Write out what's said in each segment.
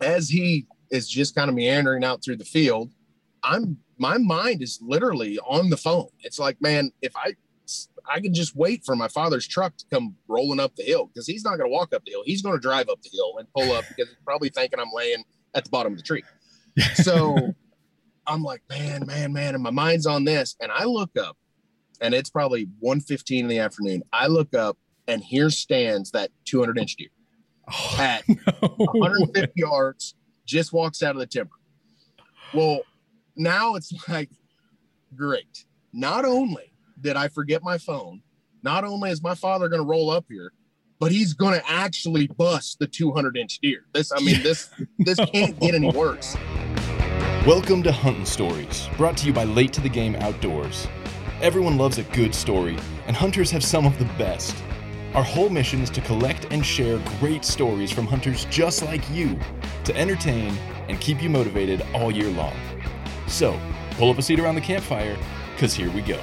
as he is just kind of meandering out through the field, I'm my mind is literally on the phone. It's like, man, if I I can just wait for my father's truck to come rolling up the hill because he's not going to walk up the hill. He's going to drive up the hill and pull up because he's probably thinking I'm laying at the bottom of the tree. So I'm like, man, man, man, and my mind's on this, and I look up, and it's probably 1:15 in the afternoon. I look up, and here stands that 200 inch deer oh, at no 150 way. yards, just walks out of the timber. Well, now it's like, great. Not only did I forget my phone, not only is my father going to roll up here, but he's going to actually bust the 200 inch deer. This, I mean, this this can't get any worse. Welcome to Hunting Stories, brought to you by Late to the Game Outdoors. Everyone loves a good story, and hunters have some of the best. Our whole mission is to collect and share great stories from hunters just like you to entertain and keep you motivated all year long. So, pull up a seat around the campfire, because here we go.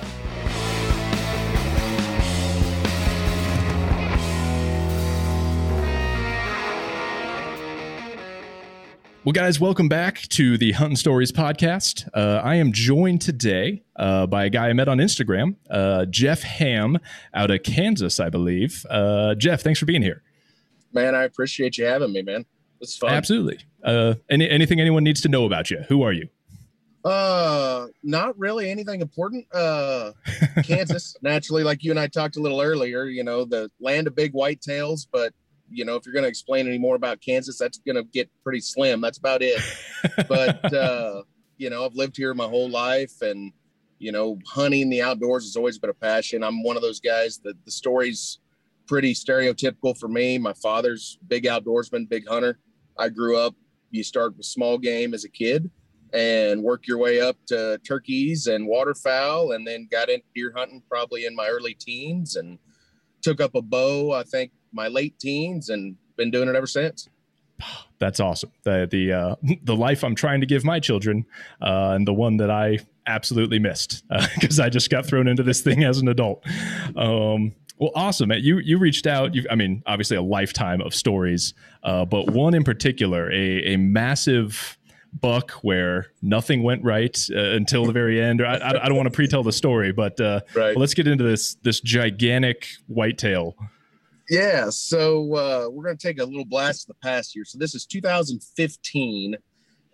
Well, guys, welcome back to the Hunting Stories podcast. Uh, I am joined today uh, by a guy I met on Instagram, uh, Jeff Ham, out of Kansas, I believe. Uh, Jeff, thanks for being here. Man, I appreciate you having me, man. It's fun. Absolutely. Uh, any, anything anyone needs to know about you? Who are you? Uh, not really anything important. Uh, Kansas, naturally, like you and I talked a little earlier. You know, the land of big whitetails, but you know, if you're going to explain any more about Kansas, that's going to get pretty slim. That's about it. but, uh, you know, I've lived here my whole life and, you know, hunting the outdoors has always been a passion. I'm one of those guys that the story's pretty stereotypical for me. My father's big outdoorsman, big hunter. I grew up, you start with small game as a kid and work your way up to turkeys and waterfowl and then got into deer hunting probably in my early teens and took up a bow, I think my late teens and been doing it ever since. That's awesome. The the uh, the life I'm trying to give my children, uh, and the one that I absolutely missed because uh, I just got thrown into this thing as an adult. Um, well, awesome. You you reached out. I mean, obviously a lifetime of stories, uh, but one in particular, a a massive buck where nothing went right uh, until the very end. I, I, I don't want to pre-tell the story, but uh, right. let's get into this this gigantic whitetail yeah, so uh, we're going to take a little blast of the past here. So this is 2015,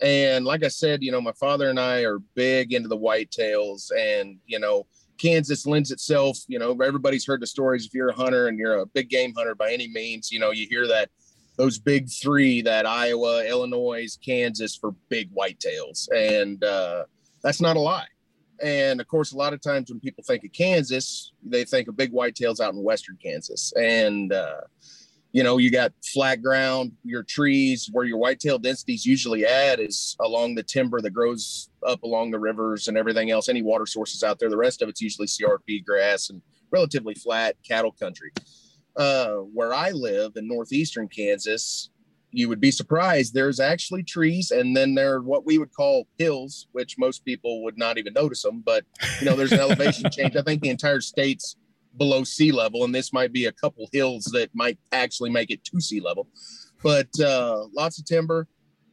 and like I said, you know, my father and I are big into the whitetails, and you know, Kansas lends itself. You know, everybody's heard the stories. If you're a hunter and you're a big game hunter by any means, you know, you hear that those big three that Iowa, Illinois, Kansas for big whitetails, and uh, that's not a lie. And of course, a lot of times when people think of Kansas, they think of big whitetails out in western Kansas. And, uh, you know, you got flat ground, your trees, where your whitetail densities usually at is along the timber that grows up along the rivers and everything else, any water sources out there. The rest of it's usually CRP grass and relatively flat cattle country. Uh, where I live in northeastern Kansas, you would be surprised there's actually trees and then there are what we would call hills which most people would not even notice them but you know there's an elevation change. I think the entire state's below sea level and this might be a couple hills that might actually make it to sea level. But uh, lots of timber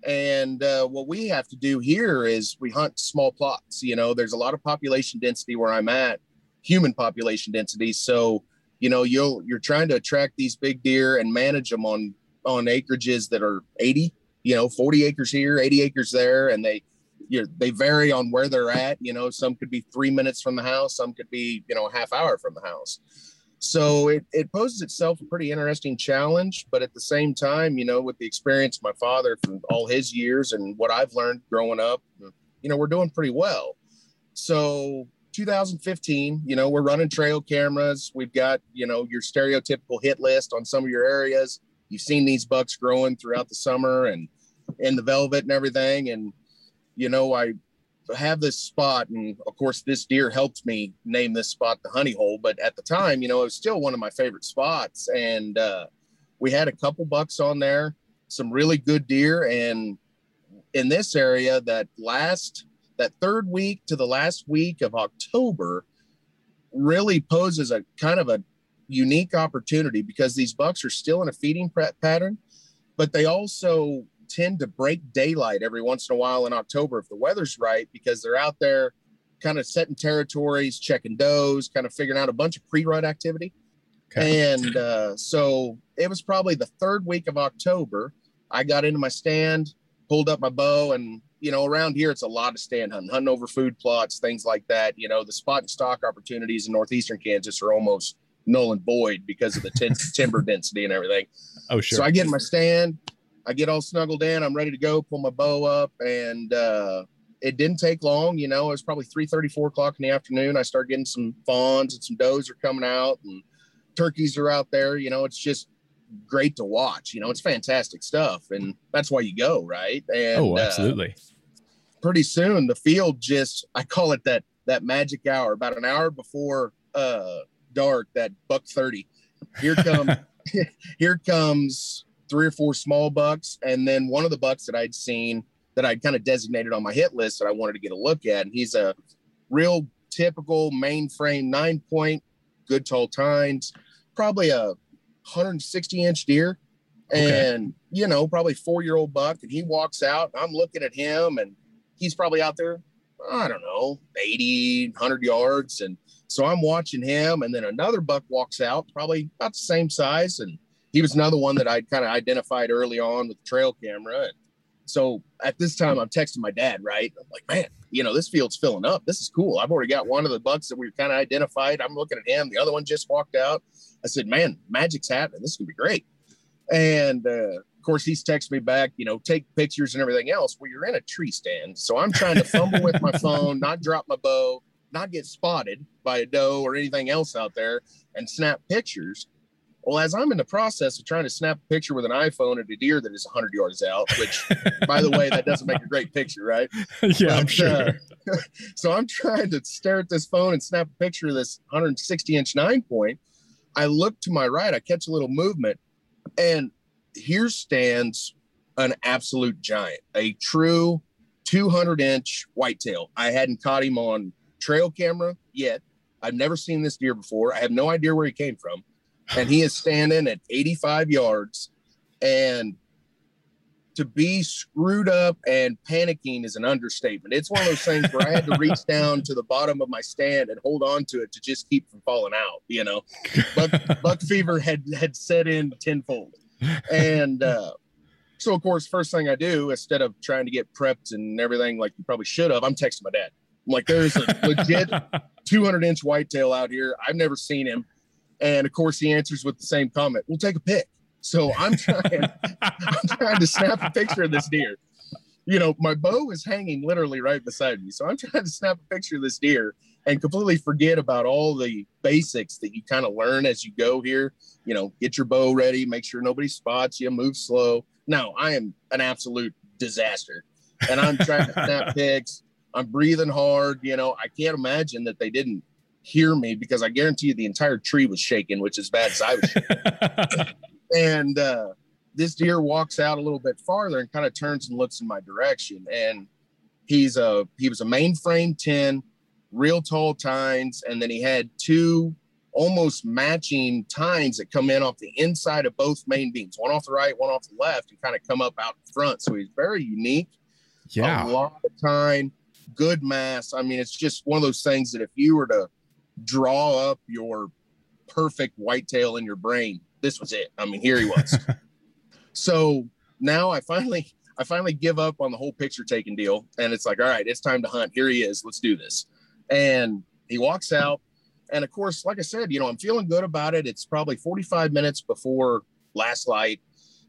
and uh, what we have to do here is we hunt small plots you know there's a lot of population density where i'm at human population density. So you know you'll you're trying to attract these big deer and manage them on on acreages that are 80, you know, 40 acres here, 80 acres there, and they you know, they vary on where they're at. You know, some could be three minutes from the house, some could be you know a half hour from the house. So it, it poses itself a pretty interesting challenge, but at the same time, you know, with the experience of my father from all his years and what I've learned growing up, you know, we're doing pretty well. So 2015, you know, we're running trail cameras. We've got, you know, your stereotypical hit list on some of your areas you've seen these bucks growing throughout the summer and in the velvet and everything. And, you know, I have this spot. And of course, this deer helped me name this spot the honey hole. But at the time, you know, it was still one of my favorite spots. And uh, we had a couple bucks on there, some really good deer. And in this area, that last, that third week to the last week of October really poses a kind of a unique opportunity because these bucks are still in a feeding pattern, but they also tend to break daylight every once in a while in October if the weather's right, because they're out there kind of setting territories, checking does, kind of figuring out a bunch of pre-rut activity. Okay. And uh, so it was probably the third week of October. I got into my stand, pulled up my bow, and you know, around here it's a lot of stand hunting, hunting over food plots, things like that. You know, the spot and stock opportunities in northeastern Kansas are almost null and void because of the t- timber density and everything. Oh, sure. So I get in my stand, I get all snuggled in, I'm ready to go, pull my bow up, and uh, it didn't take long. You know, it was probably three thirty, four o'clock in the afternoon. I start getting some fawns and some does are coming out, and turkeys are out there. You know, it's just great to watch. You know, it's fantastic stuff, and that's why you go, right? And, oh, absolutely. Uh, pretty soon, the field just I call it that that magic hour. About an hour before uh, dark, that buck thirty. Here come here comes three or four small bucks, and then one of the bucks that I'd seen that I'd kind of designated on my hit list that I wanted to get a look at. And he's a real typical mainframe nine point, good tall tines, probably a 160 inch deer. Okay. And, you know, probably four year old buck. And he walks out, I'm looking at him, and he's probably out there, I don't know, 80, 100 yards. And so I'm watching him. And then another buck walks out, probably about the same size. And he was another one that I'd kind of identified early on with the trail camera. And so at this time, I'm texting my dad, right? I'm like, man, you know, this field's filling up. This is cool. I've already got one of the bucks that we kind of identified. I'm looking at him. The other one just walked out. I said, man, magic's happening. This is going to be great. And uh, of course, he's texting me back, you know, take pictures and everything else. Well, you're in a tree stand. So I'm trying to fumble with my phone, not drop my bow, not get spotted by a doe or anything else out there and snap pictures. Well, as I'm in the process of trying to snap a picture with an iPhone at a deer that is 100 yards out, which, by the way, that doesn't make a great picture, right? Yeah, but, I'm sure. Uh, so I'm trying to stare at this phone and snap a picture of this 160 inch nine point. I look to my right, I catch a little movement, and here stands an absolute giant, a true 200 inch whitetail. I hadn't caught him on trail camera yet. I've never seen this deer before. I have no idea where he came from and he is standing at 85 yards and to be screwed up and panicking is an understatement. It's one of those things where I had to reach down to the bottom of my stand and hold on to it to just keep from falling out. You know, buck, buck fever had had set in tenfold, and uh, so of course, first thing I do instead of trying to get prepped and everything like you probably should have, I'm texting my dad. I'm like, "There's a legit 200 inch whitetail out here. I've never seen him. And of course, he answers with the same comment. We'll take a pic. So I'm trying, I'm trying to snap a picture of this deer. You know, my bow is hanging literally right beside me. So I'm trying to snap a picture of this deer and completely forget about all the basics that you kind of learn as you go here. You know, get your bow ready, make sure nobody spots you, move slow. Now, I am an absolute disaster. And I'm trying to snap pics. I'm breathing hard. You know, I can't imagine that they didn't hear me because I guarantee you the entire tree was shaking, which is bad as I was. and uh, this deer walks out a little bit farther and kind of turns and looks in my direction. And he's a he was a mainframe 10, real tall tines, and then he had two almost matching tines that come in off the inside of both main beams, one off the right, one off the left, and kind of come up out front. So he's very unique. Yeah. A lot of time, good mass. I mean, it's just one of those things that if you were to draw up your perfect whitetail in your brain, this was it. I mean, here he was. so now I finally I finally give up on the whole picture taking deal. And it's like, all right, it's time to hunt. Here he is. Let's do this. And he walks out. And of course, like I said, you know, I'm feeling good about it. It's probably 45 minutes before last light,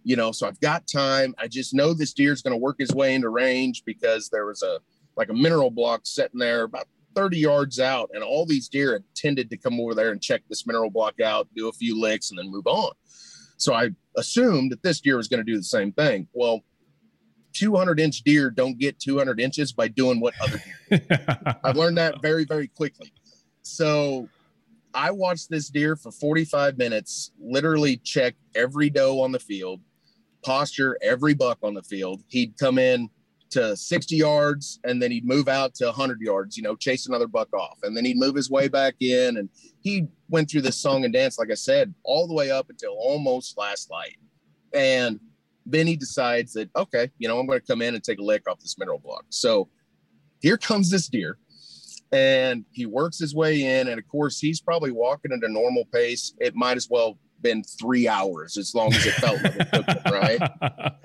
you know, so I've got time. I just know this deer is going to work his way into range because there was a like a mineral block sitting there about 30 yards out, and all these deer intended to come over there and check this mineral block out, do a few licks, and then move on. So I assumed that this deer was going to do the same thing. Well, 200 inch deer don't get 200 inches by doing what other deer. I've learned that very, very quickly. So I watched this deer for 45 minutes, literally check every doe on the field, posture every buck on the field. He'd come in to 60 yards and then he'd move out to 100 yards, you know, chase another buck off. And then he'd move his way back in. And he went through this song and dance, like I said, all the way up until almost last light. And then he decides that, okay, you know, I'm going to come in and take a lick off this mineral block. So here comes this deer and he works his way in. And of course, he's probably walking at a normal pace. It might as well been three hours as long as it felt like it took him, right?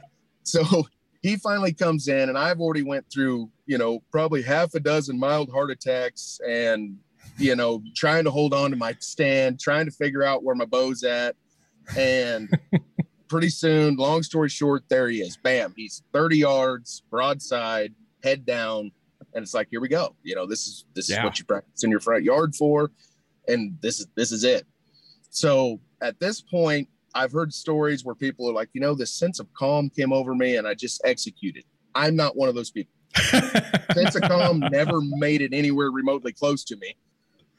So he finally comes in and I've already went through, you know, probably half a dozen mild heart attacks and, you know, trying to hold on to my stand, trying to figure out where my bow's at. And pretty soon, long story short, there he is. Bam, he's 30 yards, broadside, head down. And it's like, here we go. You know, this is this Yeah. is what you practice in your front yard for. And this is this is it. So at this point, I've heard stories where people are like, you know, this sense of calm came over me and I just executed. I'm not one of those people. Sense of calm never made it anywhere remotely close to me.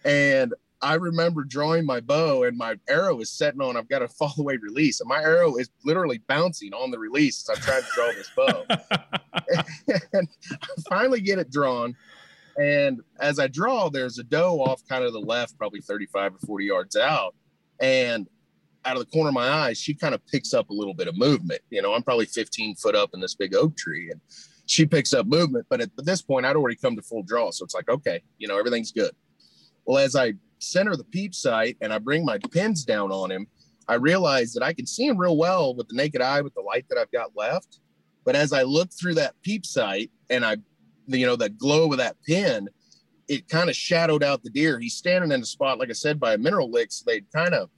And I remember drawing my bow and my arrow is setting on, I've got a fall away release. And my arrow is literally bouncing on the release as I'm trying to draw this bow. and I finally get it drawn. And as I draw, there's a doe off kind of the left, probably 35 or 40 yards out. And out of the corner of my eye, she kind of picks up a little bit of movement. You know, I'm probably 15 foot up in this big oak tree and she picks up movement. But at this point, I'd already come to full draw. So it's like, okay, you know, everything's good. Well, as I center the peep sight and I bring my pins down on him, I realize that I can see him real well with the naked eye with the light that I've got left. But as I look through that peep sight and I, you know, that glow of that pin, it kind of shadowed out the deer. He's standing in a spot, like I said, by a mineral lick. So they'd kind of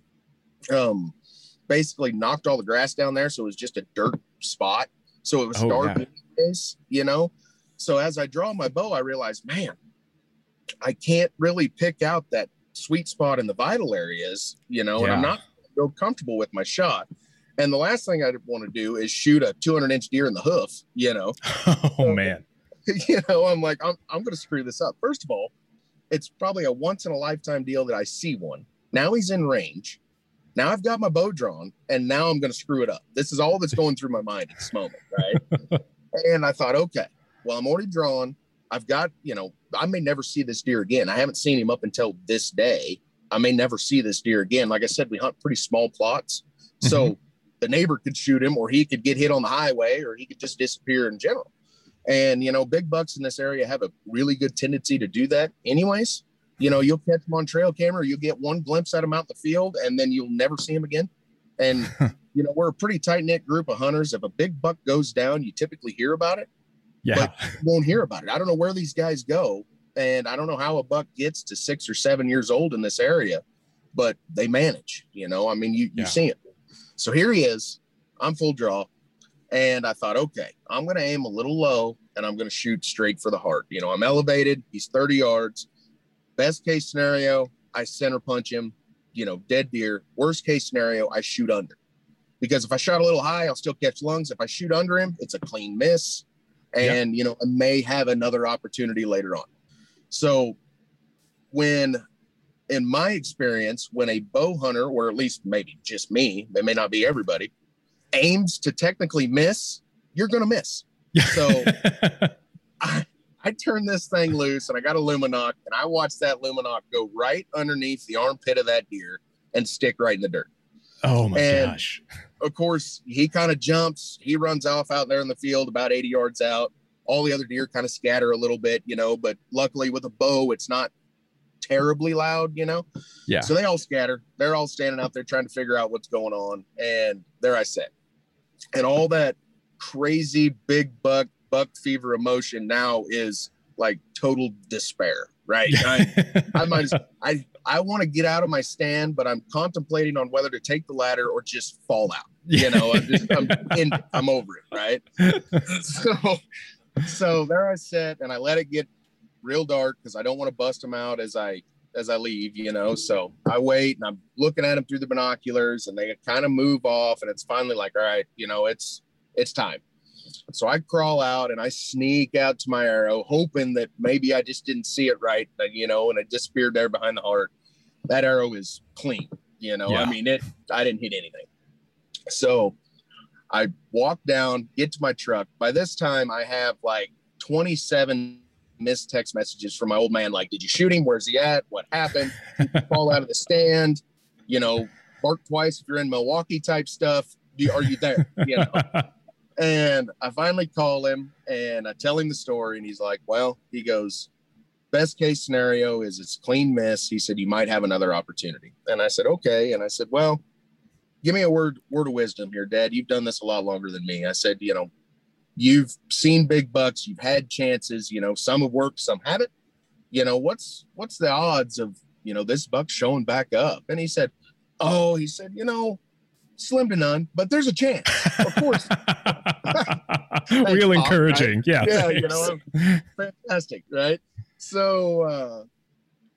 um, basically knocked all the grass down there. So it was just a dirt spot. So it was Oh, dark, yeah. place, you know? So as I draw my bow, I realize, man, I can't really pick out that sweet spot in the vital areas, you know, and I'm not real comfortable with my shot. And the last thing I want to do is shoot a 200 inch deer in the hoof, you know. oh man. you know, I'm like, I'm, I'm going to screw this up. First of all, it's probably a once in a lifetime deal that I see one. Now he's in range. Now I've got my bow drawn, and now I'm going to screw it up. This is all that's going through my mind at this moment, right? and I thought, okay, well, I'm already drawn. I've got, you know, I may never see this deer again. I haven't seen him up until this day. I may never see this deer again. Like I said, we hunt pretty small plots. Mm-hmm. So the neighbor could shoot him, or he could get hit on the highway, or he could just disappear in general. And, you know, big bucks in this area have a really good tendency to do that, anyways. You know, you'll catch them on trail camera, you'll get one glimpse at them out in the field, and then you'll never see them again. And, you know, we're a pretty tight knit group of hunters. If a big buck goes down, you typically hear about it Yeah. won't hear about it. I don't know where these guys go, and I don't know how a buck gets to six or seven years old in this area, but they manage. You know, I mean, you you Yeah. see it. So here he is. I'm full draw, and I thought, okay, I'm going to aim a little low, and I'm going to shoot straight for the heart. You know, I'm elevated. He's 30 yards. Best case scenario, I center punch him. You know, dead deer. Worst case scenario, I shoot under. Because if I shot a little high, I'll still catch lungs. If I shoot under him, it's a clean miss and you know may have another opportunity later on. So when in my experience, when a bow hunter, or at least maybe just me, it may not be everybody, aims to technically miss, you're gonna miss. So I, I turned this thing loose and I got a Lumenok and I watched that Lumenok go right underneath the armpit of that deer and stick right in the dirt oh my and- gosh. of course, he kind of jumps. He runs off out there in the field about 80 yards out. All the other deer kind of scatter a little bit, you know, but luckily with a bow, it's not terribly loud, you know. Yeah. So they all scatter. They're all standing out there trying to figure out what's going on. And there I sit. And all that crazy big buck, buck fever emotion now is like total despair, right? I, I might as I I want to get out of my stand, but I'm contemplating on whether to take the ladder or just fall out. You know, I'm just I'm in I'm over it, right? So so there I sit and I let it get real dark because I don't want to bust them out as I as I leave, you know. So I wait and I'm looking at them through the binoculars and they kind of move off and it's finally like, all right, you know, it's it's time. So I crawl out and I sneak out to my arrow, hoping that maybe I just didn't see it right, uh, you know, and it disappeared there behind the heart. That arrow is clean, you know. Yeah. I mean, it. I didn't hit anything. So I walk down, get to my truck. By this time, I have like 27 missed text messages from my old man. Like, did you shoot him? Where's he at? What happened? Fall out of the stand. You know, bark twice if you're in Milwaukee type stuff are you there? You know. and I finally call him and I tell him the story, and he's like, "Well," he goes, "Best case scenario is it's clean miss." He said, "You might have another opportunity," and I said, "Okay," and I said, "Well." Give me a word word of wisdom here, Dad. You've done this a lot longer than me. I said, you know, you've seen big bucks, you've had chances, you know, some have worked, some haven't. You know, what's what's the odds of, you know, this buck showing back up? And he said, Oh, he said, you know, slim to none, but there's a chance. Of course. Real encouraging. Right? Yeah. Yeah, you know, fantastic, right? So uh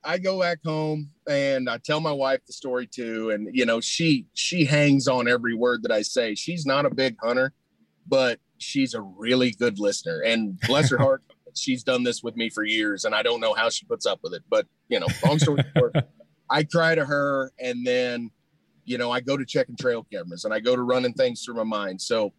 I go back home and I tell my wife the story too. And you know, she she hangs on every word that I say. She's not a big hunter, but she's a really good listener. And bless her heart, she's done this with me for years. And I don't know how she puts up with it. But you know, long story short, I cry to her and then you know, I go to checking trail cameras and I go to running things through my mind. So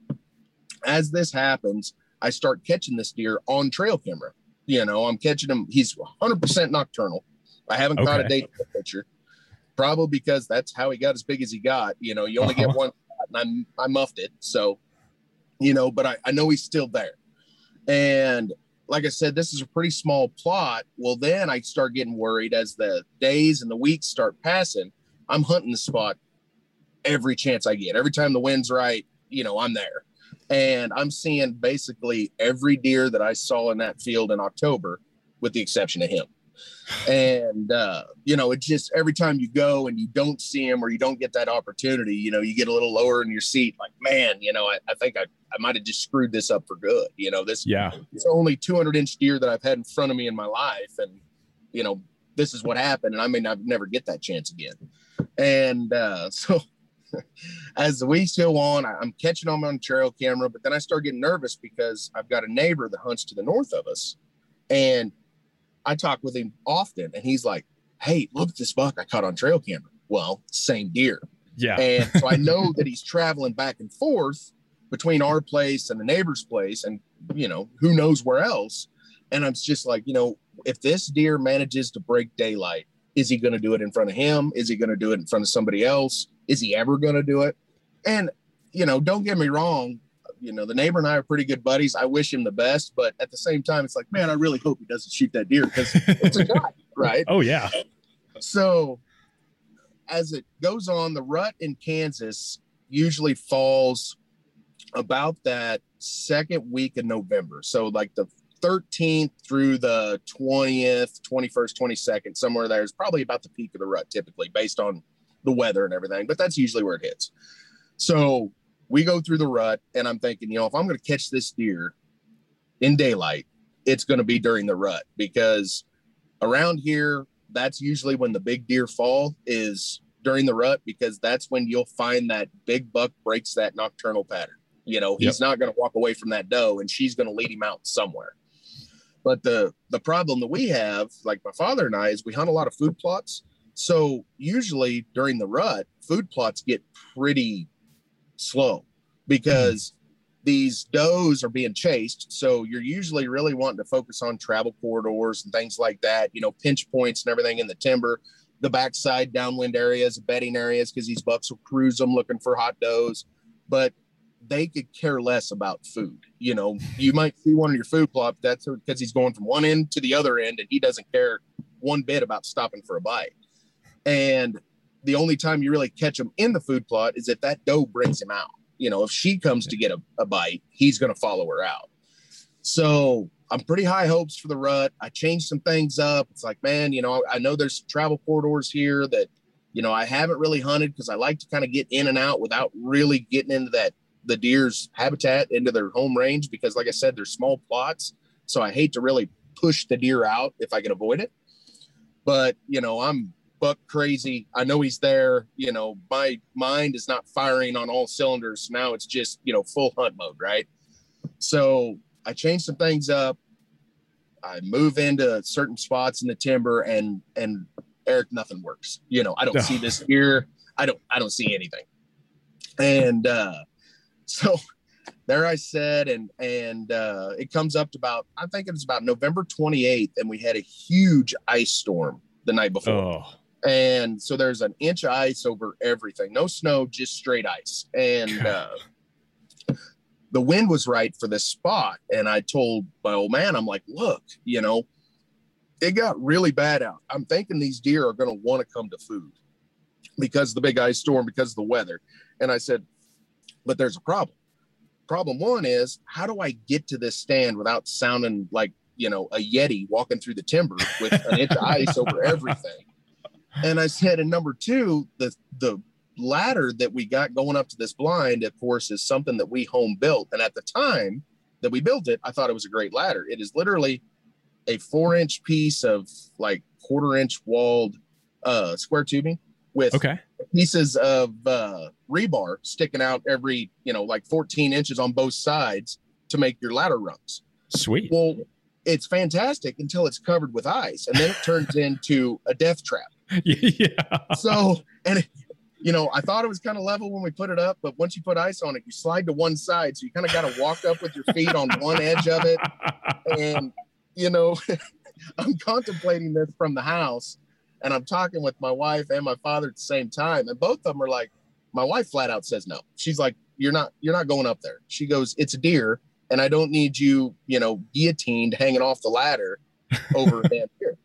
as this happens, I start catching this deer on trail camera. You know, I'm catching him. He's 100% nocturnal. I haven't okay. caught a date picture, probably because that's how he got as big as he got. You know, you only uh-huh. get one, and I, I muffed it. So, you know, but I, I know he's still there. And like I said, this is a pretty small plot. Well, then I start getting worried as the days and the weeks start passing. I'm hunting the spot every chance I get. Every time the wind's right, you know, I'm there. And I'm seeing basically every deer that I saw in that field in October, with the exception of him. And, uh, you know, it just every time you go and you don't see him or you don't get that opportunity, you know, you get a little lower in your seat, like, man, you know, I, I think I, I might have just screwed this up for good. You know, this, yeah, it's only 200 inch deer that I've had in front of me in my life. And, you know, this is what happened. And I may not never get that chance again. And, uh, so, as the weeks go on, I'm catching on on trail camera, but then I start getting nervous because I've got a neighbor that hunts to the north of us. And I talk with him often, and he's like, Hey, look at this buck I caught on trail camera. Well, same deer. Yeah. And so I know that he's traveling back and forth between our place and the neighbor's place, and, you know, who knows where else. And I'm just like, you know, if this deer manages to break daylight, is he going to do it in front of him? Is he going to do it in front of somebody else? Is he ever going to do it? And, you know, don't get me wrong. You know, the neighbor and I are pretty good buddies. I wish him the best, but at the same time, it's like, man, I really hope he doesn't shoot that deer because it's a guy, right? Oh, yeah. So as it goes on, the rut in Kansas usually falls about that second week of November. So, like the 13th through the 20th, 21st, 22nd, somewhere there is probably about the peak of the rut typically based on the weather and everything, but that's usually where it hits. So we go through the rut, and I'm thinking, you know, if I'm going to catch this deer in daylight, it's going to be during the rut because around here, that's usually when the big deer fall is during the rut because that's when you'll find that big buck breaks that nocturnal pattern. You know, he's yep. not going to walk away from that doe and she's going to lead him out somewhere. But the the problem that we have, like my father and I, is we hunt a lot of food plots. So usually during the rut, food plots get pretty slow because these does are being chased. So you're usually really wanting to focus on travel corridors and things like that, you know, pinch points and everything in the timber, the backside downwind areas, bedding areas, because these bucks will cruise them looking for hot does. But they could care less about food. You know, you might see one of your food plot, that's because he's going from one end to the other end and he doesn't care one bit about stopping for a bite. And the only time you really catch him in the food plot is if that doe brings him out. You know, if she comes to get a, a bite, he's going to follow her out. So I'm pretty high hopes for the rut. I changed some things up. It's like, man, you know, I know there's travel corridors here that, you know, I haven't really hunted because I like to kind of get in and out without really getting into that the deer's habitat into their home range because, like I said, they're small plots. So I hate to really push the deer out if I can avoid it. But you know, I'm buck crazy. I know he's there. You know, my mind is not firing on all cylinders. Now it's just, you know, full hunt mode, right? So I changed some things up. I move into certain spots in the timber and and Eric, nothing works. You know, I don't see this here. I don't I don't see anything. And uh so there I said, and and uh, it comes up to about I think it was about November 28th, and we had a huge ice storm the night before. Oh And so there's an inch of ice over everything. No snow, just straight ice. And uh, the wind was right for this spot. And I told my old man, I'm like, look, you know, it got really bad out. I'm thinking these deer are going to want to come to food because of the big ice storm, because of the weather. And I said, but there's a problem. Problem one is, how do I get to this stand without sounding like, you know, a Yeti walking through the timber with an inch of ice over everything? And I said, and number two, the, the ladder that we got going up to this blind, of course, is something that we home built. And at the time that we built it, I thought it was a great ladder. It is literally a four inch piece of like quarter inch walled uh, square tubing with Okay. pieces of uh, rebar sticking out every, you know, like 14 inches on both sides to make your ladder rungs. Sweet. Well, it's fantastic until it's covered with ice and then it turns into a death trap. yeah. So, and it, you know, I thought it was kind of level when we put it up, but once you put ice on it, you slide to one side. So you kind of got to walk up with your feet on one edge of it. And, you know, I'm contemplating this from the house and I'm talking with my wife and my father at the same time. And both of them are like, my wife flat out says no. She's like, you're not, you're not going up there. She goes, it's a deer and I don't need you, you know, guillotined hanging off the ladder over a damn deer.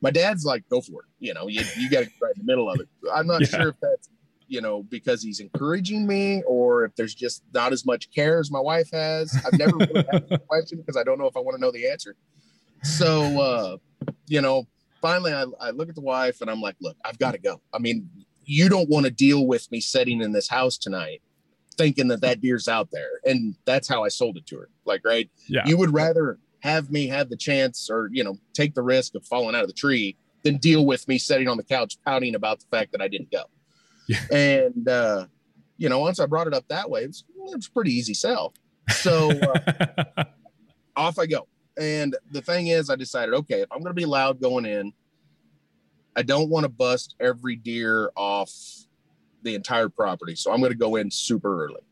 My dad's like, go for it. You know, you, you got to get right in the middle of it. I'm not Yeah. sure if that's, you know, because he's encouraging me or if there's just not as much care as my wife has. I've never really asked the question because I don't know if I want to know the answer. So, uh, you know, finally I, I look at the wife and I'm like, look, I've got to go. I mean, you don't want to deal with me sitting in this house tonight thinking that that deer's out there. And that's how I sold it to her. Like, right. Yeah. You would rather have me have the chance or, you know, take the risk of falling out of the tree than deal with me sitting on the couch pouting about the fact that I didn't go. Yeah. And, uh, you know, once I brought it up that way, it was, it pretty easy sell. So uh, off I go. And the thing is, I decided, okay, if I'm going to be loud going in, I don't want to bust every deer off the entire property. So I'm going to go in super early.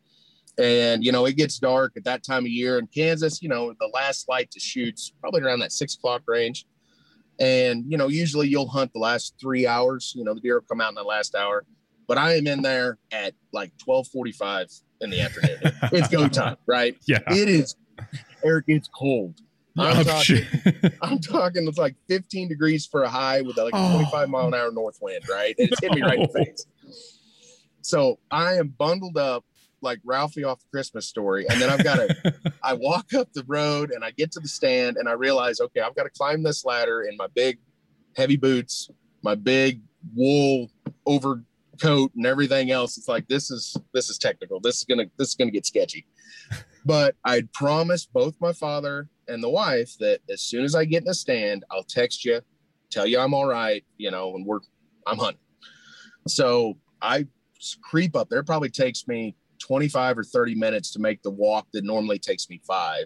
And, you know, it gets dark at that time of year in Kansas, you know, the last light to shoot's probably around that six o'clock range. And, you know, usually you'll hunt the last three hours, you know, the deer will come out in the last hour, but I am in there at like 1245 in the afternoon. it's go time, right? yeah. It is, Eric, it's cold. I'm I'm talking- I'm talking it's like 15 degrees for a high with like a Oh. 25 mile an hour north wind, right? And it's hit me right in the face. So I am bundled up like Ralphie off the Christmas story. And then I've got to, I walk up the road and I get to the stand and I realize, okay, I've got to climb this ladder in my big heavy boots, my big wool overcoat and everything else. It's like, this is, this is technical. This is going to, this is going to get sketchy. But I'd promised both my father and the wife that as soon as I get in the stand, I'll text you, tell you I'm all right, you know, and we're, I'm hunting. So I creep up there. Probably takes me 25 or 30 minutes to make the walk that normally takes me five.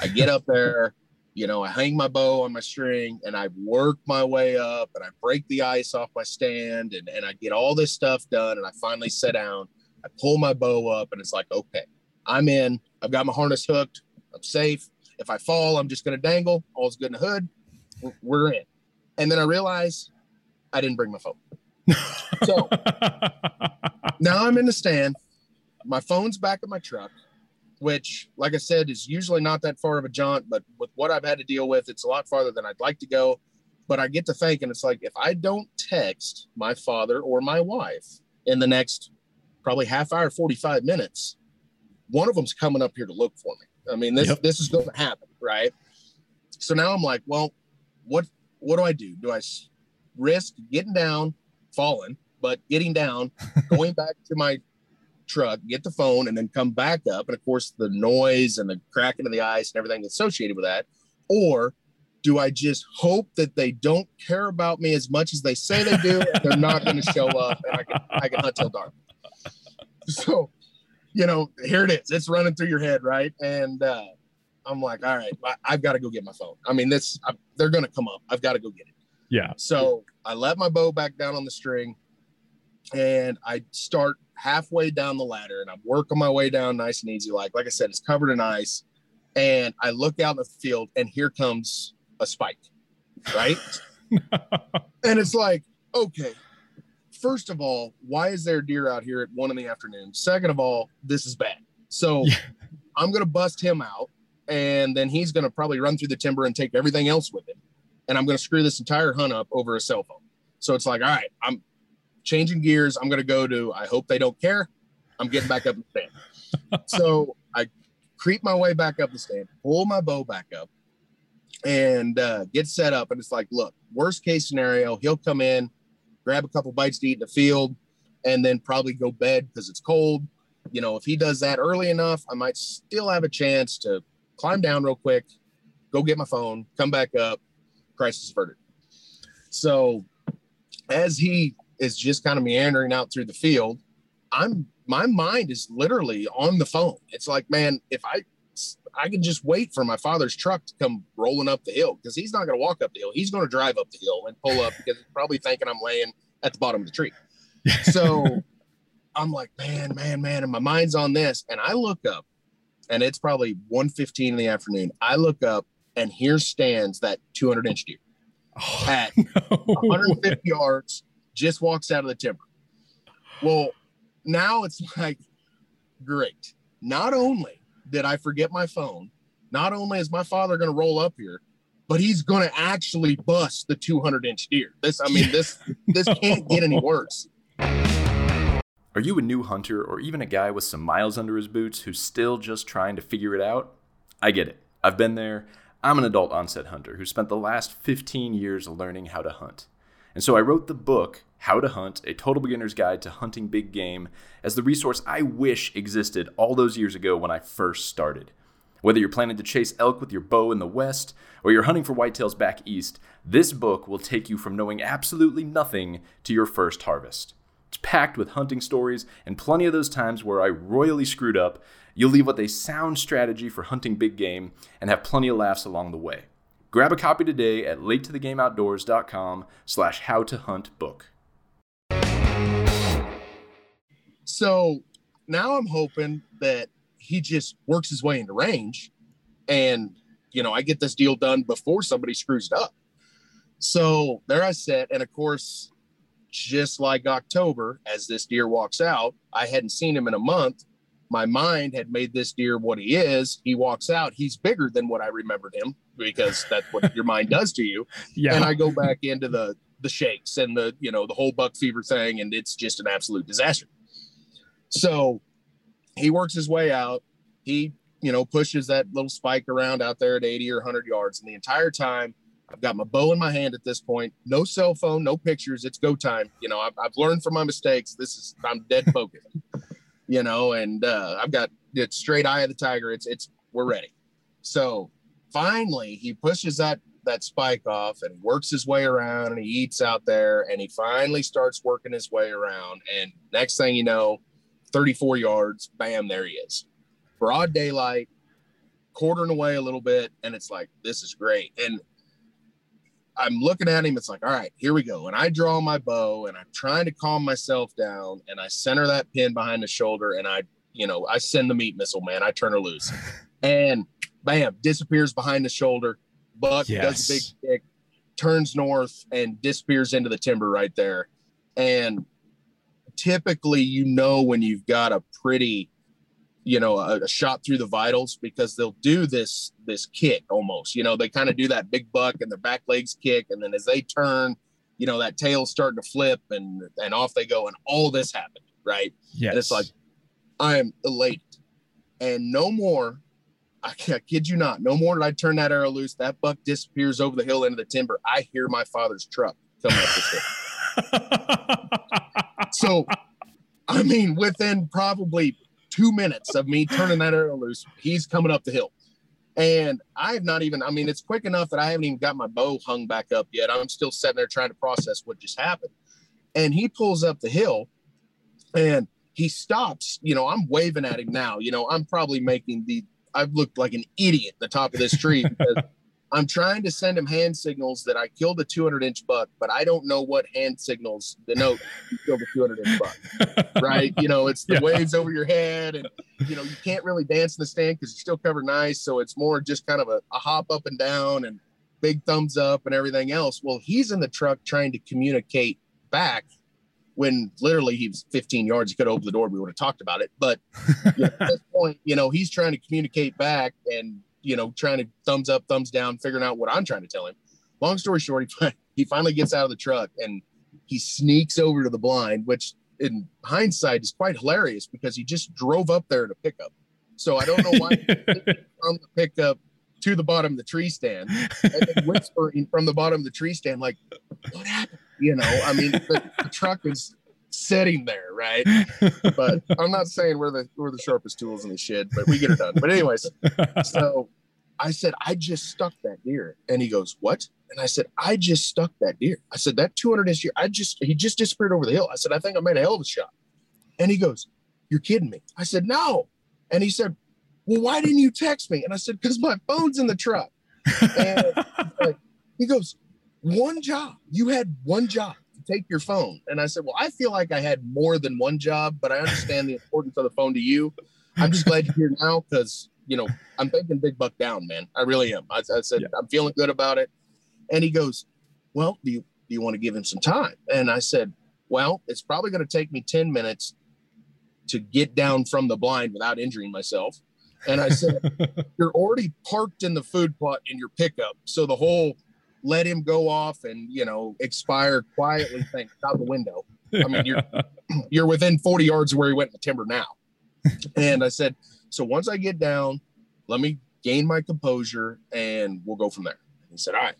I get up there, you know, I hang my bow on my string and I work my way up and I break the ice off my stand and, and I get all this stuff done and I finally sit down. I pull my bow up and it's like, okay, I'm in. I've got my harness hooked. I'm safe. If I fall, I'm just going to dangle. All's good in the hood. We're- We're in. And then I realize I didn't bring my phone. So now I'm in the stand. My phone's back at my truck, which, like I said, is usually not that far of a jaunt, but with what I've had to deal with, it's a lot farther than I'd like to go. But I get to thinking, it's like if I don't text my father or my wife in the next probably half hour, 45 minutes, one of them's coming up here to look for me. I mean, this Yep. this is going to happen, right? So now I'm like, well, what what do I do? Do I risk getting down, falling, but getting down, going back to my truck, get the phone, and then come back up? And of course, the noise and the cracking of the ice and everything associated with that, or do I just hope that they don't care about me as much as they say they do, they're not going to show up, and I can I can hunt till dark? So, you know, here it is. It's running through your head, right? And uh, I'm like, all right, I, I've got to go get my phone. I mean, this I, they're going to come up. I've got to go get it. yeah. So I let my bow back down on the string and I start halfway down the ladder and I'm working my way down nice and easy. Like, like I said, it's covered in ice. And I look out in the field and here comes a spike, right? and it's like, okay, first of all, why is there a deer out here at one in the afternoon? Second of all, this is bad. So yeah. I'm going to bust him out and then he's going to probably run through the timber and take everything else with him. And I'm going to screw this entire hunt up over a cell phone. So it's like, all right, I'm changing gears. I'm going to go to, I hope they don't care. I'm getting back up the stand. so I creep my way back up the stand, pull my bow back up, and uh, get set up. And it's like, look, worst case scenario, he'll come in, grab a couple bites to eat in the field, and then probably go bed because it's cold. You know, if he does that early enough, I might still have a chance to climb down real quick, go get my phone, come back up, crisis averted. So as he is just kind of meandering out through the field, I'm my mind is literally on the phone. It's like, man, if I I can just wait for my father's truck to come rolling up the hill because he's not going to walk up the hill. He's going to drive up the hill and pull up because he's probably thinking I'm laying at the bottom of the tree. So I'm like, man, man, man, and my mind's on this. And I look up, and it's probably 1:15 in the afternoon. I look up, and here stands that 200 inch deer oh, at no 150 way. yards. Just walks out of the timber. Well, now it's like, great. Not only did I forget my phone, not only is my father going to roll up here, but he's going to actually bust the 200 inch deer. This, I mean, this, this can't get any worse. Are you a new hunter or even a guy with some miles under his boots who's still just trying to figure it out? I get it. I've been there. I'm an adult onset hunter who spent the last 15 years learning how to hunt. And so I wrote the book, How to Hunt A Total Beginner's Guide to Hunting Big Game, as the resource I wish existed all those years ago when I first started. Whether you're planning to chase elk with your bow in the west or you're hunting for whitetails back east, this book will take you from knowing absolutely nothing to your first harvest. It's packed with hunting stories and plenty of those times where I royally screwed up. You'll leave with a sound strategy for hunting big game and have plenty of laughs along the way. Grab a copy today at latetothegameoutdoors.com slash how to hunt book. So now I'm hoping that he just works his way into range and, you know, I get this deal done before somebody screws it up. So there I sit. And of course, just like October, as this deer walks out, I hadn't seen him in a month my mind had made this deer what he is. He walks out, he's bigger than what I remembered him because that's what your mind does to you. Yeah. And I go back into the the shakes and the you know the whole buck fever thing, and it's just an absolute disaster. So he works his way out. He you know pushes that little spike around out there at 80 or 100 yards, and the entire time I've got my bow in my hand at this point. No cell phone, no pictures. It's go time. You know, I've, I've learned from my mistakes. This is I'm dead focused you know, and uh, I've got it straight eye of the tiger. It's it's we're ready. So finally, he pushes that that spike off and works his way around, and he eats out there, and he finally starts working his way around. And next thing you know, 34 yards, bam, there he is, broad daylight, quartering away a little bit, and it's like this is great. And I'm looking at him. It's like, all right, here we go. And I draw my bow and I'm trying to calm myself down and I center that pin behind the shoulder and I, you know, I send the meat missile, man. I turn her loose and bam, disappears behind the shoulder. Buck yes. does a big kick, turns north and disappears into the timber right there. And typically, you know, when you've got a pretty you know a, a, shot through the vitals because they'll do this this kick almost you know they kind of do that big buck and their back legs kick and then as they turn you know that tail's starting to flip and and off they go and all this happened right? Yeah and it's like i am elated. And no more I, I kid you not no more did i turn that arrow loose. That buck disappears over the hill into the timber. I hear my father's truck coming up this hill so i mean within probably two minutes of me turning that arrow loose, he's coming up the hill. And I have not even, I mean, it's quick enough that I haven't even got my bow hung back up yet. I'm still sitting there trying to process what just happened. And he pulls up the hill and he stops. You know, I'm waving at him now. You know, I'm probably making the, I've looked like an idiot the top of this tree because I'm trying to send him hand signals that I killed a 200 inch buck, but I don't know what hand signals denote you killed a 200 inch buck, right? You know, it's the yeah. waves over your head, and you know you can't really dance in the stand because you're still covered nice, so it's more just kind of a, a hop up and down and big thumbs up and everything else. Well, he's in the truck trying to communicate back when literally he was 15 yards. He could open the door. We would have talked about it. But you know, at this point, you know, he's trying to communicate back and, you know, trying to thumbs up, thumbs down, figuring out what I'm trying to tell him. Long story short, he, he finally gets out of the truck and he sneaks over to the blind, which in hindsight is quite hilarious because he just drove up there to pick up. So I don't know why from the pickup to the bottom of the tree stand and whispering from the bottom of the tree stand, like, what happened? You know, I mean, the, the truck is sitting there, right? But I'm not saying we're the we're the sharpest tools in the shed, but we get it done. But anyways, so I said, I just stuck that deer. And he goes, What? And I said, I just stuck that deer. I said, That 200 inch deer, I just, he just disappeared over the hill. I said, I think I made a hell of a shot. And he goes, You're kidding me. I said, No. And he said, Well, why didn't you text me? And I said, Because my phone's in the truck. And like, he goes, One job. You had one job take your phone. And I said, Well, I feel like I had more than one job, but I understand the importance of the phone to you. I'm just glad you're here now because you know, I'm thinking big buck down, man. I really am. I, I said, yeah. I'm feeling good about it. And he goes, Well, do you, do you want to give him some time? And I said, Well, it's probably going to take me 10 minutes to get down from the blind without injuring myself. And I said, You're already parked in the food plot in your pickup. So the whole let him go off and, you know, expire quietly thing out the window. I mean, you're, you're within 40 yards of where he went in the timber now. And I said, so once I get down, let me gain my composure and we'll go from there. He said, All right.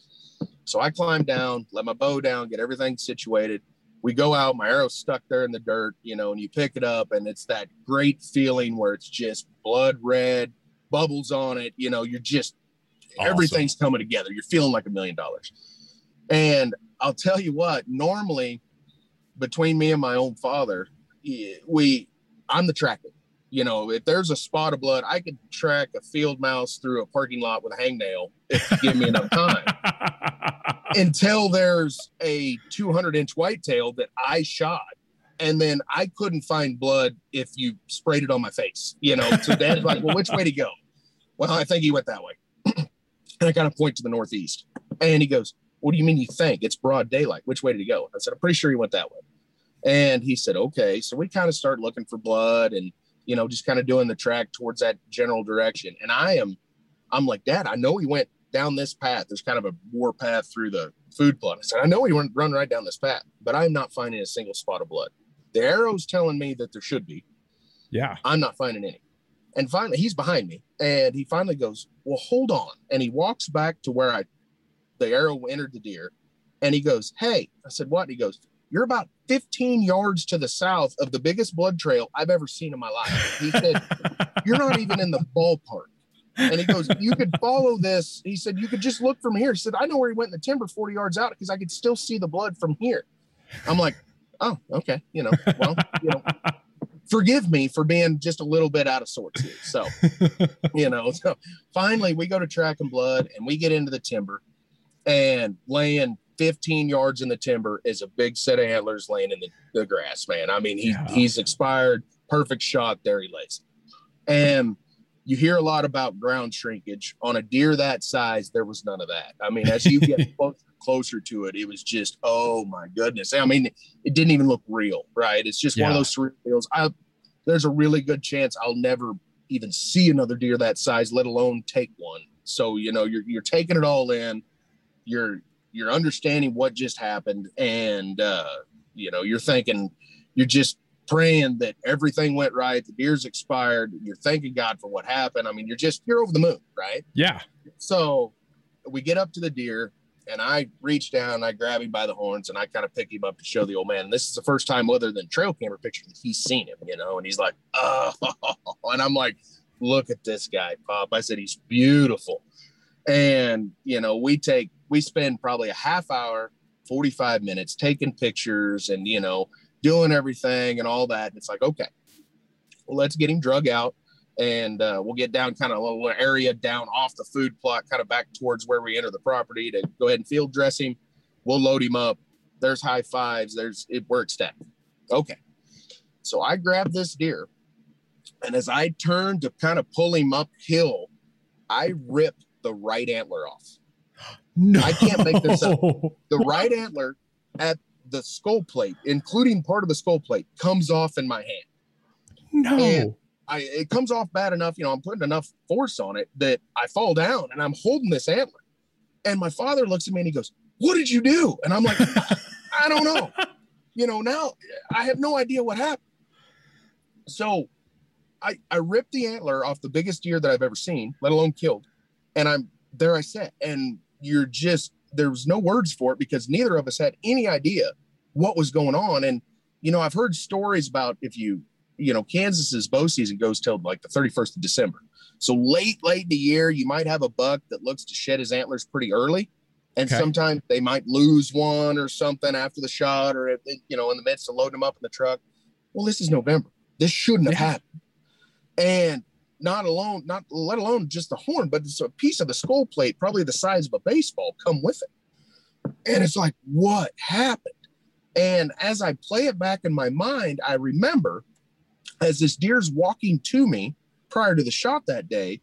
So I climb down, let my bow down, get everything situated. We go out, my arrow's stuck there in the dirt, you know, and you pick it up, and it's that great feeling where it's just blood red, bubbles on it. You know, you're just awesome. everything's coming together. You're feeling like a million dollars. And I'll tell you what, normally between me and my own father, we I'm the tracker you know, if there's a spot of blood, I could track a field mouse through a parking lot with a hangnail if you give me enough time. Until there's a 200 inch whitetail that I shot. And then I couldn't find blood if you sprayed it on my face, you know. So dad's like, well, which way to go? Well, I think he went that way. And I kind of point to the northeast. And he goes, What do you mean you think? It's broad daylight. Which way did he go? I said, I'm pretty sure he went that way. And he said, Okay. So we kind of start looking for blood and you know, just kind of doing the track towards that general direction. And I am, I'm like, Dad, I know he went down this path. There's kind of a war path through the food plot. I said, I know he went run right down this path, but I'm not finding a single spot of blood. The arrow's telling me that there should be. Yeah. I'm not finding any. And finally, he's behind me, and he finally goes, "Well, hold on." And he walks back to where I, the arrow entered the deer, and he goes, "Hey," I said, "What?" He goes, you're about 15 yards to the south of the biggest blood trail I've ever seen in my life. He said, You're not even in the ballpark. And he goes, You could follow this. He said, You could just look from here. He said, I know where he went in the timber 40 yards out because I could still see the blood from here. I'm like, Oh, okay. You know, well, you know, forgive me for being just a little bit out of sorts here. So, you know, so finally we go to track and blood and we get into the timber and laying 15 yards in the timber is a big set of antlers laying in the, the grass, man. I mean, he, yeah. he's expired, perfect shot. There he lays. And you hear a lot about ground shrinkage on a deer that size. There was none of that. I mean, as you get closer, closer to it, it was just, oh my goodness. I mean, it didn't even look real, right? It's just yeah. one of those surreal I, there's a really good chance I'll never even see another deer that size, let alone take one. So, you know, you're, you're taking it all in. You're, you're understanding what just happened and uh, you know you're thinking you're just praying that everything went right the beer's expired you're thanking god for what happened. I mean you're just you're over the moon right? Yeah. So we get up to the deer and i reach down i grab him by the horns and i kind of pick him up to show the old man. And this is the first time other than trail camera pictures that he's seen him you know? And he's like oh and i'm like look at this guy pop. I said he's beautiful. And you know we take we spend probably a half hour 45 minutes taking pictures and you know doing everything and all that and it's like okay well let's get him drug out and uh, we'll get down kind of a little area down off the food plot kind of back towards where we enter the property to go ahead and field dress him we'll load him up there's high fives there's it works that okay so i grab this deer and as i turn to kind of pull him uphill i rip the right antler off. No. I can't make this up. The right antler at the skull plate, including part of the skull plate, comes off in my hand. No. And I it comes off bad enough, you know, I'm putting enough force on it that I fall down and I'm holding this antler. And my father looks at me and he goes, What did you do? And I'm like, I don't know. You know, now I have no idea what happened. So I I ripped the antler off the biggest deer that I've ever seen, let alone killed. And I'm there I sat. And you're just there was no words for it because neither of us had any idea what was going on. And you know, I've heard stories about if you, you know, Kansas's bow season goes till like the 31st of December. So late, late in the year, you might have a buck that looks to shed his antlers pretty early. And Okay. sometimes they might lose one or something after the shot or, if you know, in the midst of loading them up in the truck. Well, this is November. This shouldn't have happened. And not alone, not let alone just the horn, but it's a piece of the skull plate, probably the size of a baseball, come with it. And it's like, what happened? And as I play it back in my mind, I remember as this deer's walking to me prior to the shot that day,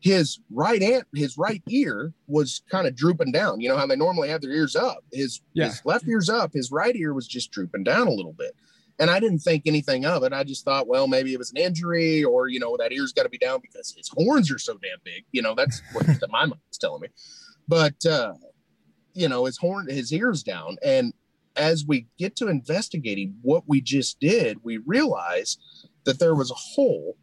his right ant, his right ear was kind of drooping down. You know how they normally have their ears up. His, Yeah. his left ear's up, his right ear was just drooping down a little bit. And I didn't think anything of it. I just thought, well, maybe it was an injury, or you know, that ear's got to be down because his horns are so damn big. You know, that's what my mind was telling me. But uh, you know, his horn, his ears down, and as we get to investigating what we just did, we realize that there was a hole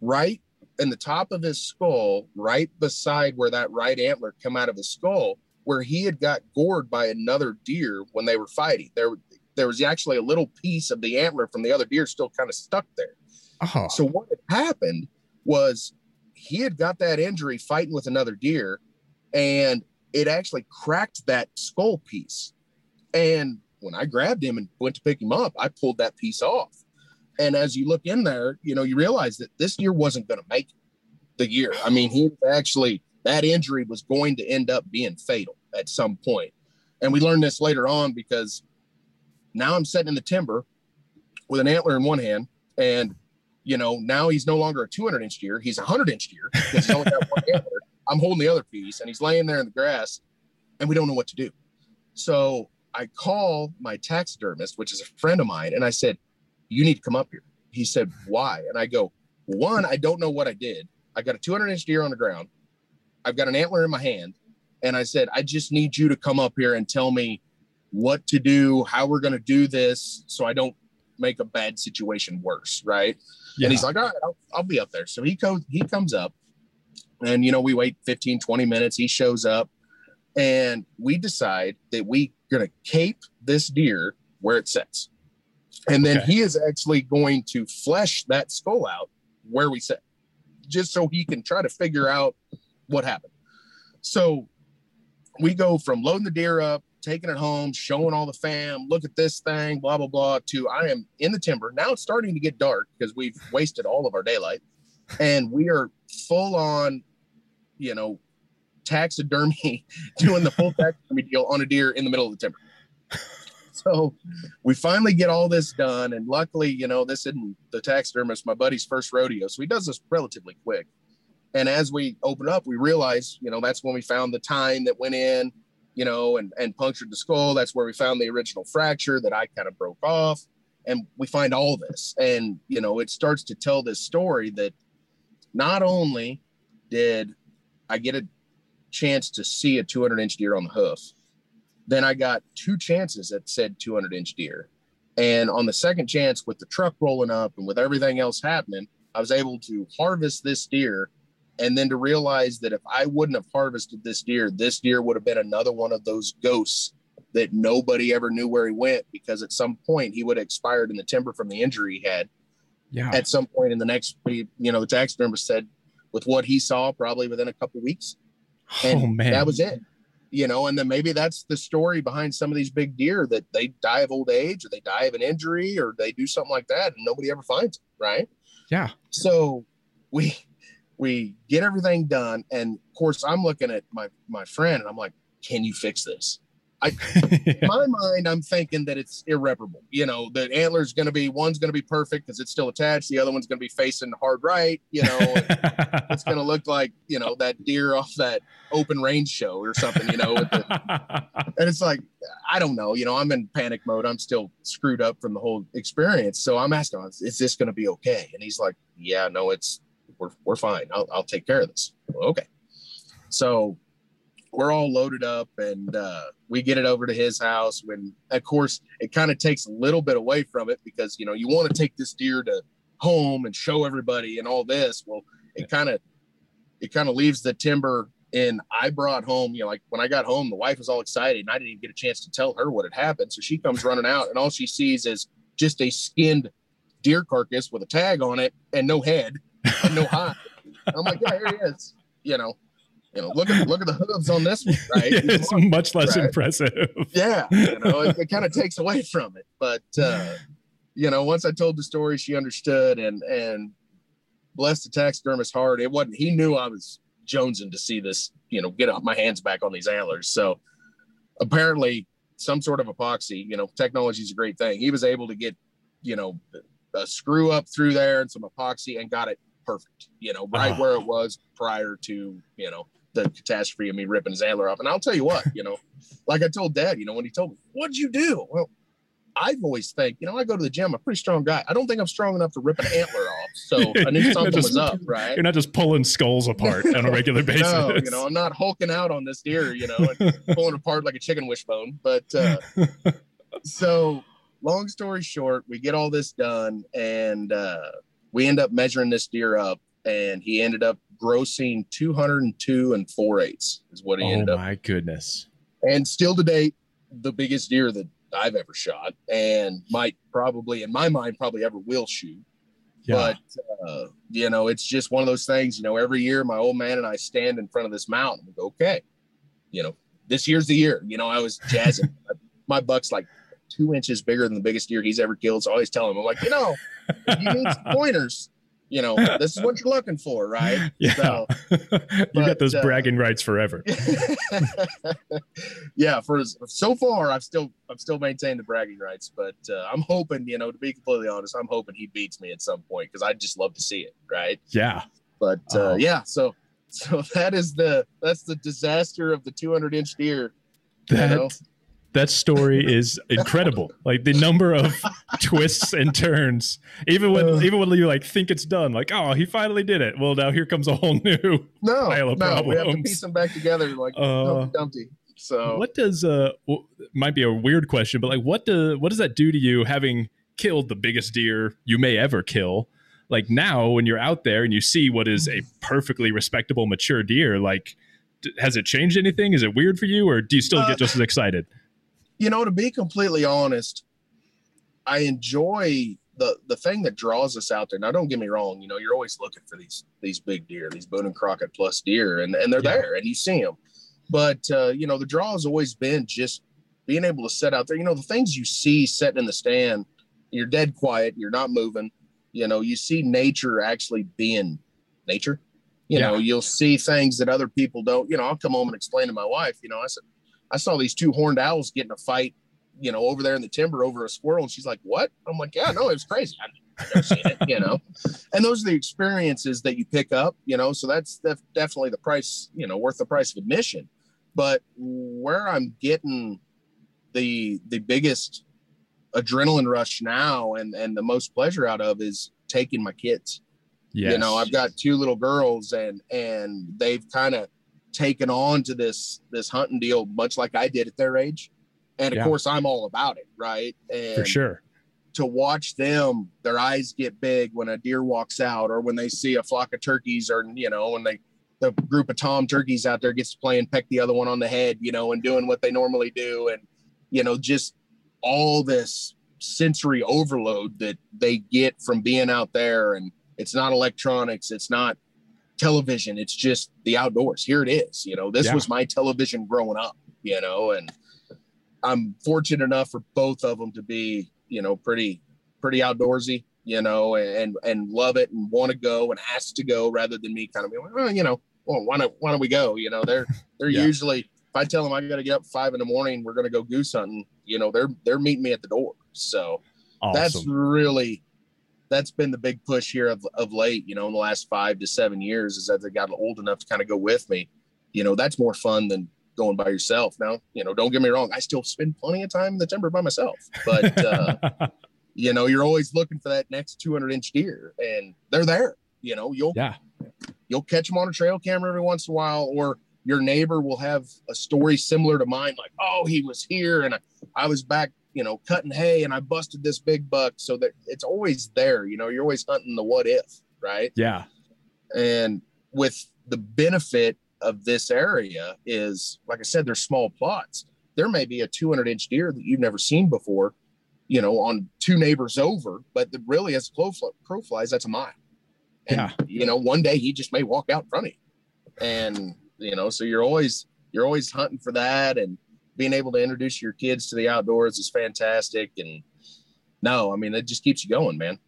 right in the top of his skull, right beside where that right antler come out of his skull, where he had got gored by another deer when they were fighting. There, there was actually a little piece of the antler from the other deer still kind of stuck there. Oh, So what had happened was he had got that injury fighting with another deer, and it actually cracked that skull piece. And when I grabbed him and went to pick him up, I pulled that piece off. And as you look in there, you know, you realize that this deer wasn't going to make the year. I mean, he actually that injury was going to end up being fatal at some point. And we learned this later on because now I'm sitting in the timber with an antler in one hand and you know, now he's no longer a 200 inch deer. He's a 100 inch deer he's only got one antler. I'm holding the other piece and he's laying there in the grass and we don't know what to do. So I call my taxidermist, which is a friend of mine, and I said, You need to come up here. He said, Why? And I go, One, I don't know what I did. I got a 200 inch deer on the ground. I've got an antler in my hand. And I said, I just need you to come up here and tell me what to do, how we're going to do this so I don't make a bad situation worse. Right. yeah. And he's like, all right, I'll, I'll be up there. So he goes, he comes up and, you know, we wait 15, 20 minutes. He shows up and we decide that we're going to cape this deer where it sits. And then Okay. he is actually going to flesh that skull out where we sit just so he can try to figure out what happened. So we go from loading the deer up, taking it home, showing all the fam, look at this thing, blah, blah, blah, to I am in the timber. Now it's starting to get dark because we've wasted all of our daylight. And we are full on, you know, taxidermy, doing the full taxidermy deal on a deer in the middle of the timber. So we finally get all this done. And luckily, you know, this isn't the taxidermist, my buddy's first rodeo. So he does this relatively quick. And as we open up, we realize, you know, that's when we found the tine that went in, you know, and, and punctured the skull. That's where we found the original fracture that I kind of broke off. And we find all this. And, you know, it starts to tell this story that not only did I get a chance to see a 200 inch deer on the hoof, then I got two chances at said 200 inch deer. And on the second chance, with the truck rolling up and with everything else happening, I was able to harvest this deer. And then to realize that if I wouldn't have harvested this deer, this deer would have been another one of those ghosts that nobody ever knew where he went because at some point he would have expired in the timber from the injury he had. yeah. At some point in the next, you know, the taxidermist said with what he saw, probably within a couple weeks oh, and oh man. that was it you know and then maybe that's the story behind some of these big deer that they die of old age or they die of an injury or they do something like that and nobody ever finds it right Yeah. so we we get everything done and of course i'm looking at my my friend and i'm like can you fix this I, in my mind, I'm thinking that it's irreparable. You know, the antler's going to be one's going to be perfect because it's still attached. The other one's going to be facing hard right. You know, it's going to look like you know that deer off that open range show or something. You know, the, and it's like I don't know. You know, I'm in panic mode. I'm still screwed up from the whole experience. So I'm asking, is this going to be okay? And he's like, Yeah, no, it's we're we're fine. I'll I'll take care of this. Well, okay. So we're all loaded up and uh, we get it over to his house when of course it kind of takes a little bit away from it because you know you want to take this deer to home and show everybody and all this well it kind of it kind of leaves the timber and i brought home you know like when i got home the wife was all excited and i didn't even get a chance to tell her what had happened so she comes running out and all she sees is just a skinned deer carcass with a tag on it and no head no hide i'm like yeah here he is you know you know, look at look at the hooves on this one, right? yeah, it's much less right? impressive. Yeah, you know, it, it kind of takes away from it. But uh, you know, once I told the story, she understood, and and bless the taxidermist heart, it wasn't. He knew I was jonesing to see this, you know, get my hands back on these antlers. So apparently, some sort of epoxy. You know, technology is a great thing. He was able to get, you know, a screw up through there and some epoxy and got it perfect. You know, right uh-huh. where it was prior to you know the catastrophe of me ripping his antler off. And I'll tell you what, you know, like I told dad, you know, when he told me, what'd you do? Well, I've always think, you know, I go to the gym, I'm a pretty strong guy. I don't think I'm strong enough to rip an antler off. So I knew something just, was up, right? You're not just pulling skulls apart on a regular basis. no, you know, I'm not hulking out on this deer, you know, and pulling apart like a chicken wishbone. But uh, so long story short, we get all this done and uh, we end up measuring this deer up and he ended up grossing 202 and four eighths is what he oh, ended up. Oh my goodness. And still to date, the biggest deer that I've ever shot and might probably, in my mind, probably ever will shoot. Yeah. But, uh, you know, it's just one of those things, you know, every year my old man and I stand in front of this mountain and go, okay, you know, this year's the year. You know, I was jazzing. my buck's like two inches bigger than the biggest deer he's ever killed. So I always tell him, I'm like, you know, you need some pointers, you know, this is what you're looking for, right? Yeah. So, you but, got those uh, bragging rights forever. yeah, for so far, I've still I've still maintained the bragging rights, but uh, I'm hoping, you know, to be completely honest, I'm hoping he beats me at some point because I'd just love to see it, right? Yeah. But uh, oh. yeah, so so that is the that's the disaster of the 200 inch deer. That, you know? That story is incredible. like the number of twists and turns. Even when uh, even when you like think it's done, like oh he finally did it. Well now here comes a whole new no pile of no problems. we have to piece them back together like uh, Dumpty. So what does uh well, might be a weird question, but like what do what does that do to you having killed the biggest deer you may ever kill? Like now when you're out there and you see what is a perfectly respectable mature deer, like has it changed anything? Is it weird for you, or do you still uh, get just as excited? You know, to be completely honest, I enjoy the the thing that draws us out there. Now, don't get me wrong. You know, you're always looking for these these big deer, these Boone and Crockett plus deer, and and they're yeah. there, and you see them. But uh, you know, the draw has always been just being able to set out there. You know, the things you see sitting in the stand, you're dead quiet, you're not moving. You know, you see nature actually being nature. You yeah. know, you'll see things that other people don't. You know, I'll come home and explain to my wife. You know, I said, I saw these two horned owls getting a fight, you know, over there in the timber over a squirrel. And she's like, what? I'm like, yeah, no, it was crazy. I've never seen it, you know? And those are the experiences that you pick up, you know? So that's def- definitely the price, you know, worth the price of admission. But where I'm getting the, the biggest adrenaline rush now and, and the most pleasure out of is taking my kids. Yes. You know, I've got two little girls and, and they've kind of, taken on to this this hunting deal much like I did at their age. And of yeah. course I'm all about it, right? And For sure. To watch them, their eyes get big when a deer walks out or when they see a flock of turkeys or you know, when they the group of tom turkeys out there gets to play and peck the other one on the head, you know, and doing what they normally do and you know, just all this sensory overload that they get from being out there and it's not electronics, it's not television. It's just the outdoors. Here it is. You know, this yeah. was my television growing up, you know, and I'm fortunate enough for both of them to be, you know, pretty, pretty outdoorsy, you know, and, and love it and want to go and ask to go rather than me kind of being like, well, you know, well, why don't, why don't we go? You know, they're, they're yeah. usually, if I tell them I got to get up five in the morning, we're going to go goose hunting, you know, they're, they're meeting me at the door. So awesome. that's really, that's been the big push here of, of late, you know, in the last five to seven years is that they got old enough to kind of go with me. You know, that's more fun than going by yourself. Now, you know, don't get me wrong. I still spend plenty of time in the timber by myself, but, uh, you know, you're always looking for that next 200 inch deer and they're there, you know, you'll, yeah, you'll catch them on a trail camera every once in a while, or your neighbor will have a story similar to mine. Like, Oh, he was here and I, I was back, you know, cutting hay and I busted this big buck. So that it's always there, you know, you're always hunting the what if, right? Yeah. And with the benefit of this area is, like I said, there's small plots. There may be a 200 inch deer that you've never seen before, you know, on two neighbors over, but the, really, as crow, crow flies, that's a mile. And, yeah. you know, one day he just may walk out in front of you. And, you know, so you're always, you're always hunting for that. And being able to introduce your kids to the outdoors is fantastic. And no, I mean, it just keeps you going, man.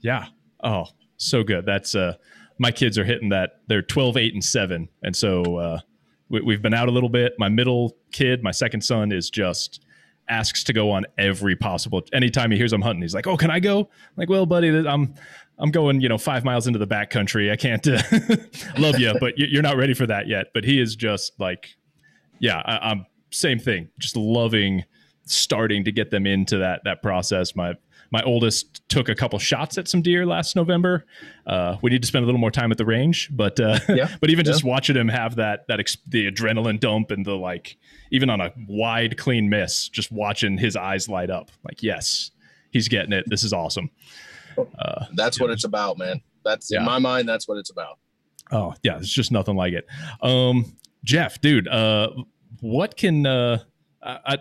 Yeah. Oh, so good. That's, uh, my kids are hitting that they're 12 8 and 7 and so uh, we, have been out a little bit my middle kid my second son is just asks to go on every possible anytime he hears i'm hunting he's like oh can i go I'm like well buddy i'm i'm going you know five miles into the back country i can't uh, love you but you're not ready for that yet but he is just like yeah I, i'm same thing just loving starting to get them into that that process my my oldest took a couple shots at some deer last November. Uh, we need to spend a little more time at the range, but uh, yeah. but even yeah. just watching him have that that ex- the adrenaline dump and the like, even on a wide clean miss, just watching his eyes light up, like yes, he's getting it. This is awesome. Uh, that's what it's about, man. That's yeah. in my mind. That's what it's about. Oh yeah, it's just nothing like it. Um, Jeff, dude, uh, what can uh, I,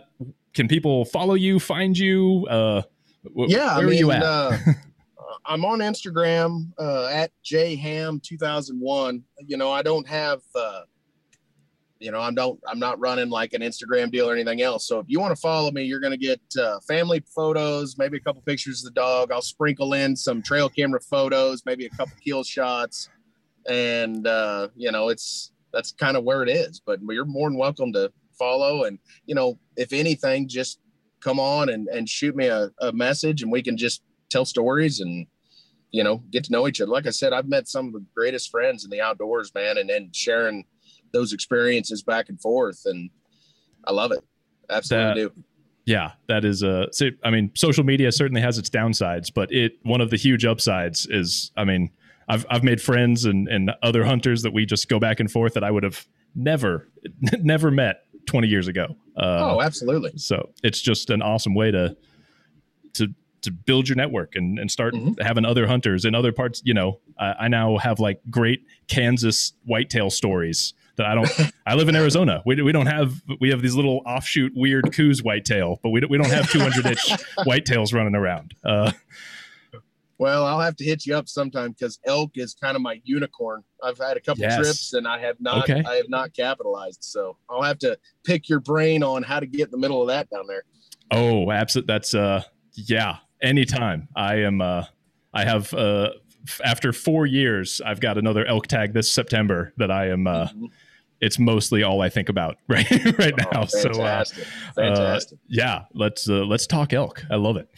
can people follow you, find you? Uh, yeah, where I mean, uh, I'm on Instagram uh, at jham2001. You know, I don't have, uh, you know, I don't, I'm not running like an Instagram deal or anything else. So if you want to follow me, you're going to get uh, family photos, maybe a couple pictures of the dog. I'll sprinkle in some trail camera photos, maybe a couple kill shots, and uh, you know, it's that's kind of where it is. But you're more than welcome to follow, and you know, if anything, just come on and, and shoot me a, a message and we can just tell stories and you know get to know each other like i said i've met some of the greatest friends in the outdoors man and then sharing those experiences back and forth and i love it absolutely that, do yeah that is a. I mean social media certainly has its downsides but it one of the huge upsides is i mean i've, I've made friends and, and other hunters that we just go back and forth that i would have never never met 20 years ago. Uh, oh, absolutely. So it's just an awesome way to to to build your network and, and start mm-hmm. having other hunters in other parts. You know, I, I now have like great Kansas whitetail stories that I don't. I live in Arizona. We, we don't have we have these little offshoot weird Coues whitetail, but we don't, we don't have 200 inch whitetails running around. Uh, well, I'll have to hit you up sometime because elk is kind of my unicorn. I've had a couple yes. trips and I have not okay. I have not capitalized. So I'll have to pick your brain on how to get in the middle of that down there. Oh, absolutely. That's uh yeah, anytime. I am uh I have uh after 4 years, I've got another elk tag this September that I am uh mm-hmm it's mostly all I think about right right oh, now. Fantastic. So, uh, fantastic. Uh, yeah, let's uh, let's talk elk. I love it.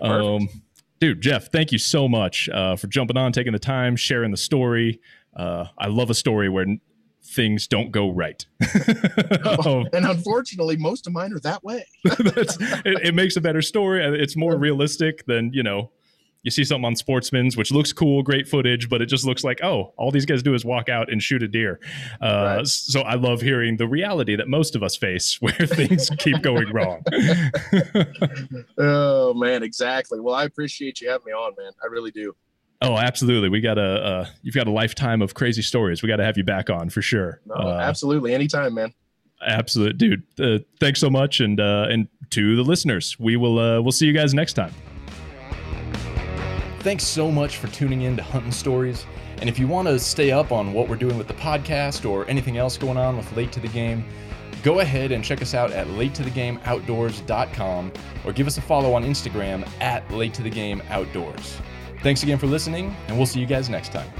Um, dude, Jeff, thank you so much uh, for jumping on, taking the time, sharing the story. Uh, I love a story where things don't go right. oh, and unfortunately, most of mine are that way. it, it, makes a better story. It's more realistic than you know you see something on Sportsman's, which looks cool, great footage, but it just looks like, oh, all these guys do is walk out and shoot a deer. Uh, right. So I love hearing the reality that most of us face where things keep going wrong. oh, man, exactly. Well, I appreciate you having me on, man. I really do. Oh, absolutely. We got a uh, you've got a lifetime of crazy stories. We got to have you back on for sure. No, uh, absolutely, anytime, man. Absolute, dude. Uh, thanks so much, and uh, and to the listeners, we will uh, we'll see you guys next time. Thanks so much for tuning in to Hunting Stories. And if you want to stay up on what we're doing with the podcast or anything else going on with Late to the Game, go ahead and check us out at latetothegameoutdoors.com or give us a follow on Instagram at Late to the Game Outdoors. Thanks again for listening, and we'll see you guys next time.